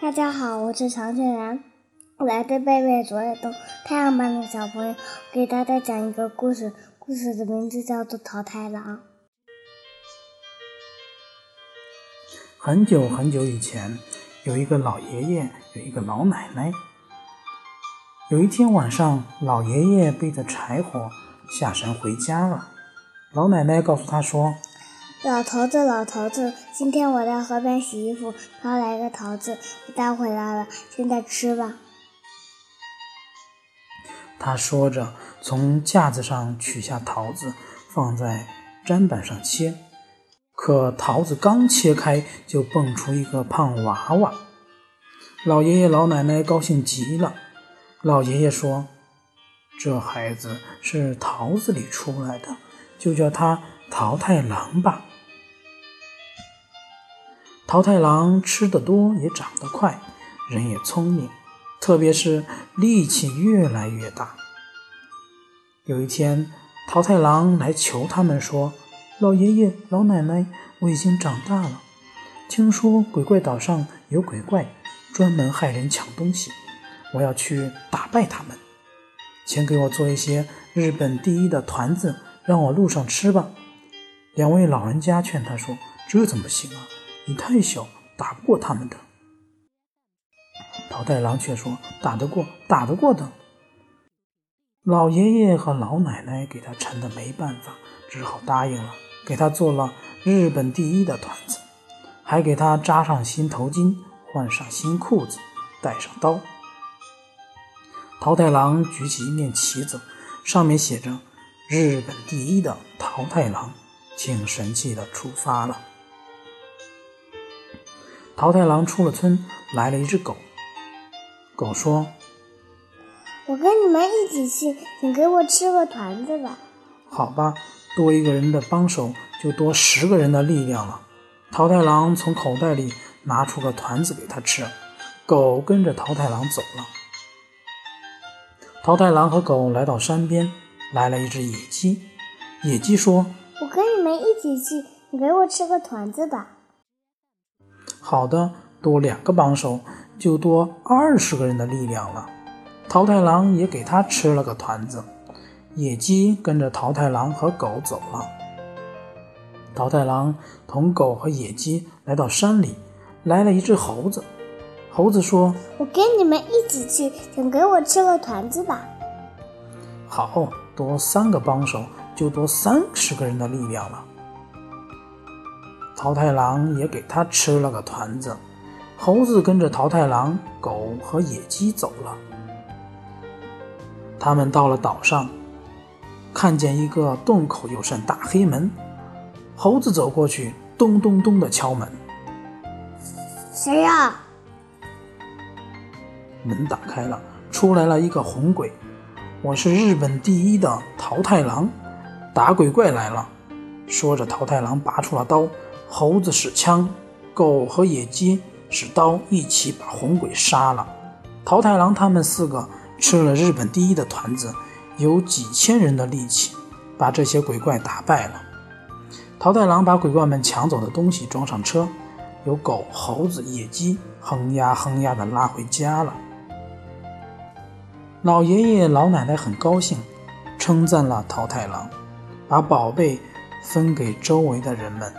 大家好，我是常俊然，我来自贝贝卓越东太阳班的小朋友，给大家讲一个故事。故事的名字叫做《淘太狼》。很久很久以前，有一个老爷爷，有一个老奶奶。有一天晚上，老爷爷背着柴火下山回家了。老奶奶告诉他说：“老头子，老头子，今天我在河边洗衣服，捞来个桃子，我带回来了，现在吃吧。”他说着，从架子上取下桃子，放在砧板上切。可桃子刚切开，就蹦出一个胖娃娃。老爷爷老奶奶高兴极了。老爷爷说：“这孩子是桃子里出来的，就叫他桃太郎吧。”桃太郎吃得多，也长得快，人也聪明。特别是力气越来越大。有一天，桃太郎来求他们说：“老爷爷、老奶奶，我已经长大了。听说鬼怪岛上有鬼怪，专门害人、抢东西，我要去打败他们。请给我做一些日本第一的团子，让我路上吃吧。”两位老人家劝他说：“这怎么行啊？你太小，打不过他们的。”桃太郎却说：“打得过，打得过的。”老爷爷和老奶奶给他馋得没办法，只好答应了，给他做了日本第一的团子，还给他扎上新头巾，换上新裤子，带上刀。桃太郎举起一面旗子，上面写着“日本第一的桃太郎”，挺神气的出发了。桃太郎出了村，来了一只狗。狗说：“我跟你们一起去，请给我吃个团子吧。”好吧，多一个人的帮手，就多十个人的力量了。桃太郎从口袋里拿出个团子给他吃，狗跟着桃太郎走了。桃太郎和狗来到山边，来了一只野鸡。野鸡说：“我跟你们一起去，你给我吃个团子吧。”好的，多两个帮手。就多二十个人的力量了。桃太郎也给他吃了个团子。野鸡跟着桃太郎和狗走了。桃太郎同狗和野鸡来到山里，来了一只猴子。猴子说：“我跟你们一起去，请给我吃个团子吧。”好多三个帮手，就多三十个人的力量了。桃太郎也给他吃了个团子。猴子跟着桃太郎、狗和野鸡走了。他们到了岛上，看见一个洞口有扇大黑门。猴子走过去，咚咚咚的敲门。谁呀？门打开了，出来了一个红鬼。我是日本第一的桃太郎，打鬼怪来了。说着，桃太郎拔出了刀，猴子使枪，狗和野鸡。使刀一起把红鬼杀了。桃太郎他们四个吃了日本第一的团子，有几千人的力气，把这些鬼怪打败了。桃太郎把鬼怪们抢走的东西装上车，有狗、猴子、野鸡哼呀哼呀的拉回家了。老爷爷老奶奶很高兴，称赞了桃太郎，把宝贝分给周围的人们。